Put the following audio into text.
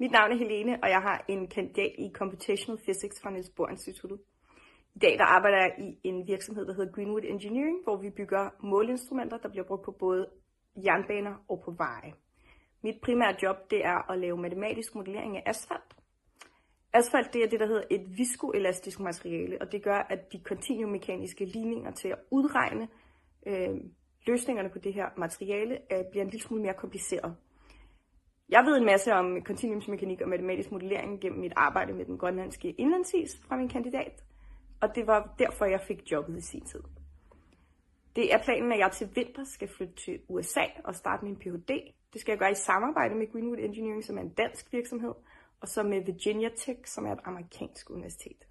Mit navn er Helene, og jeg har en kandidat i Computational Physics fra Niels Bohr Instituttet. I dag der arbejder jeg i en virksomhed, der hedder Greenwood Engineering, hvor vi bygger måleinstrumenter, der bliver brugt på både jernbaner og på veje. Mit primære job det er at lave matematisk modellering af asfalt. Asfalt det er det, der hedder et viskoelastisk materiale, og det gør, at de kontinuummekaniske ligninger til at udregne øh, løsningerne på det her materiale øh, bliver en lille smule mere kompliceret. Jeg ved en masse om kontinuumsmekanik og matematisk modellering gennem mit arbejde med den grønlandske indlandsis fra min kandidat, og det var derfor, jeg fik jobbet i sin tid. Det er planen, at jeg til vinter skal flytte til USA og starte min Ph.D. Det skal jeg gøre i samarbejde med Greenwood Engineering, som er en dansk virksomhed, og så med Virginia Tech, som er et amerikansk universitet.